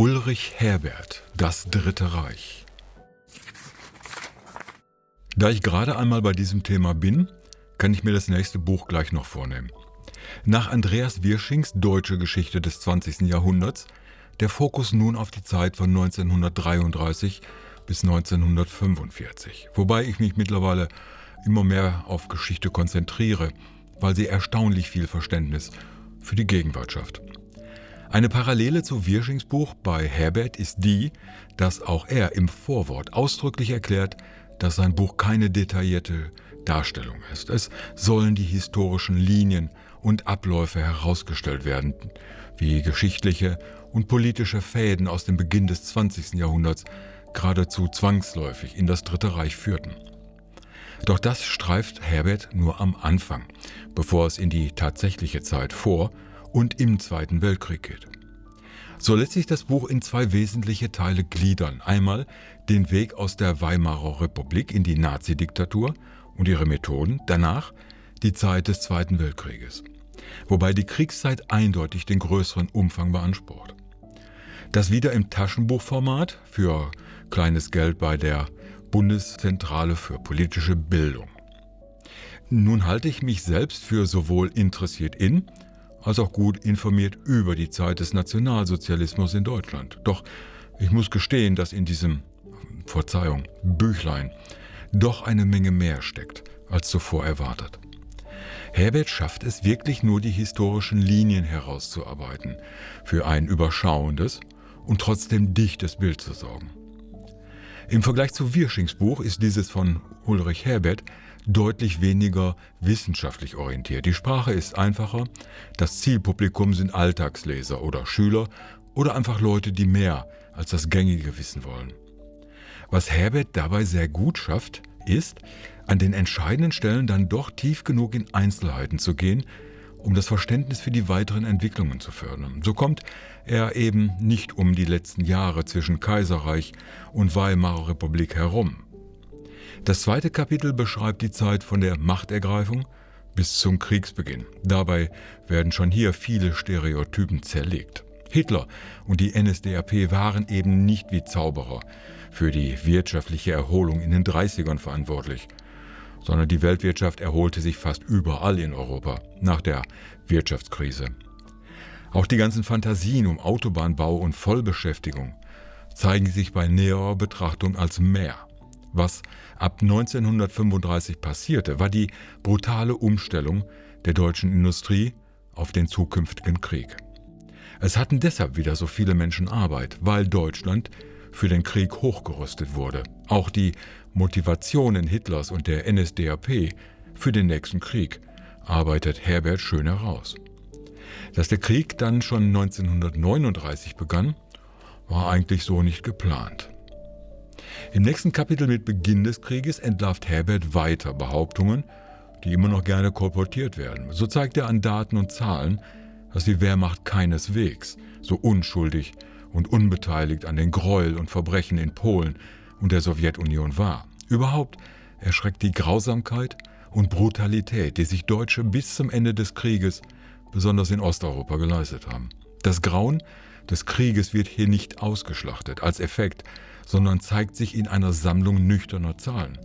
Ulrich Herbert, Das Dritte Reich. Da ich gerade einmal bei diesem Thema bin, kann ich mir das nächste Buch gleich noch vornehmen. Nach Andreas Wirschings Deutsche Geschichte des 20. Jahrhunderts der Fokus nun auf die Zeit von 1933 bis 1945, wobei ich mich mittlerweile immer mehr auf Geschichte konzentriere, weil sie erstaunlich viel Verständnis für die Gegenwart schafft. Eine Parallele zu Wirschings Buch bei Herbert ist die, dass auch er im Vorwort ausdrücklich erklärt, dass sein Buch keine detaillierte Darstellung ist. Es sollen die historischen Linien und Abläufe herausgestellt werden, wie geschichtliche und politische Fäden aus dem Beginn des 20. Jahrhunderts geradezu zwangsläufig in das Dritte Reich führten. Doch das streift Herbert nur am Anfang, bevor es in die tatsächliche Zeit vor und im Zweiten Weltkrieg geht. So lässt sich das Buch in zwei wesentliche Teile gliedern. Einmal den Weg aus der Weimarer Republik in die Nazidiktatur und ihre Methoden, danach die Zeit des Zweiten Weltkrieges, wobei die Kriegszeit eindeutig den größeren Umfang beansprucht. Das wieder im Taschenbuchformat für kleines Geld bei der Bundeszentrale für politische Bildung. Nun halte ich mich selbst für sowohl interessiert in als auch gut informiert über die Zeit des Nationalsozialismus in Deutschland. Doch ich muss gestehen, dass in diesem, Verzeihung, Büchlein doch eine Menge mehr steckt, als zuvor erwartet. Herbert schafft es wirklich nur, die historischen Linien herauszuarbeiten, für ein überschauendes und trotzdem dichtes Bild zu sorgen. Im Vergleich zu Wirschings Buch ist dieses von Ulrich Herbert deutlich weniger wissenschaftlich orientiert. Die Sprache ist einfacher, das Zielpublikum sind Alltagsleser oder Schüler oder einfach Leute, die mehr als das Gängige wissen wollen. Was Herbert dabei sehr gut schafft, ist, an den entscheidenden Stellen dann doch tief genug in Einzelheiten zu gehen, um das Verständnis für die weiteren Entwicklungen zu fördern. So kommt er eben nicht um die letzten Jahre zwischen Kaiserreich und Weimarer Republik herum. Das zweite Kapitel beschreibt die Zeit von der Machtergreifung bis zum Kriegsbeginn. Dabei werden schon hier viele Stereotypen zerlegt. Hitler und die NSDAP waren eben nicht wie Zauberer für die wirtschaftliche Erholung in den 30ern verantwortlich, sondern die Weltwirtschaft erholte sich fast überall in Europa nach der Wirtschaftskrise. Auch die ganzen Fantasien um Autobahnbau und Vollbeschäftigung zeigen sich bei näherer Betrachtung als mehr. Was ab 1935 passierte, war die brutale Umstellung der deutschen Industrie auf den zukünftigen Krieg. Es hatten deshalb wieder so viele Menschen Arbeit, weil Deutschland für den Krieg hochgerüstet wurde. Auch die Motivationen Hitlers und der NSDAP für den nächsten Krieg arbeitet Herbert schön heraus. Dass der Krieg dann schon 1939 begann, war eigentlich so nicht geplant. Im nächsten Kapitel mit Beginn des Krieges entlarvt Herbert weiter Behauptungen, die immer noch gerne kolportiert werden. So zeigt er an Daten und Zahlen, dass die Wehrmacht keineswegs so unschuldig und unbeteiligt an den Gräuel und Verbrechen in Polen und der Sowjetunion war. Überhaupt erschreckt die Grausamkeit und Brutalität, die sich Deutsche bis zum Ende des Krieges, besonders in Osteuropa, geleistet haben. Das Grauen des Krieges wird hier nicht ausgeschlachtet als Effekt, sondern zeigt sich in einer Sammlung nüchterner Zahlen.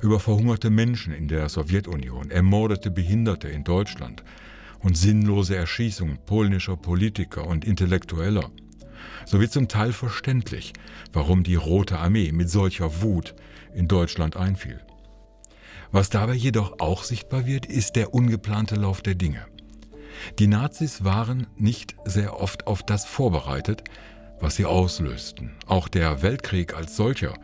Über verhungerte Menschen in der Sowjetunion, ermordete Behinderte in Deutschland und sinnlose Erschießungen polnischer Politiker und Intellektueller. So wird zum Teil verständlich, warum die Rote Armee mit solcher Wut in Deutschland einfiel. Was dabei jedoch auch sichtbar wird, ist der ungeplante Lauf der Dinge. Die Nazis waren nicht sehr oft auf das vorbereitet, was sie auslösten. Auch der Weltkrieg als solcher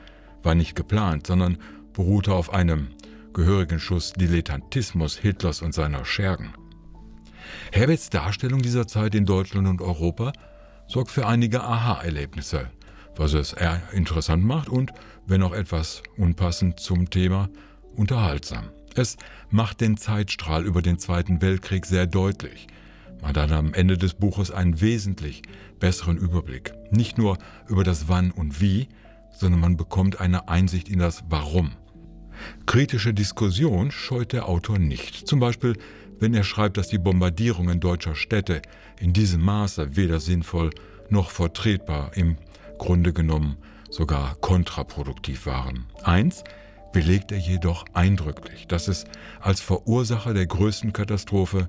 war nicht geplant, sondern beruhte auf einem gehörigen Schuss Dilettantismus Hitlers und seiner Schergen. Herberts Darstellung dieser Zeit in Deutschland und Europa sorgt für einige Aha-Erlebnisse, was es eher interessant macht und, wenn auch etwas unpassend zum Thema, unterhaltsam. Es macht den Zeitstrahl über den Zweiten Weltkrieg sehr deutlich. Man hat am Ende des Buches einen wesentlich besseren Überblick. Nicht nur über das Wann und Wie, sondern man bekommt eine Einsicht in das Warum. Kritische Diskussion scheut der Autor nicht. Zum Beispiel, wenn er schreibt, dass die Bombardierungen deutscher Städte in diesem Maße weder sinnvoll noch vertretbar, im Grunde genommen sogar kontraproduktiv waren. Eins belegt er jedoch eindrücklich, dass es als Verursacher der größten Katastrophe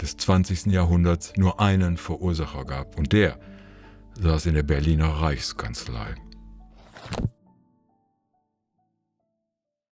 des 20. Jahrhunderts nur einen Verursacher gab und der saß in der Berliner Reichskanzlei.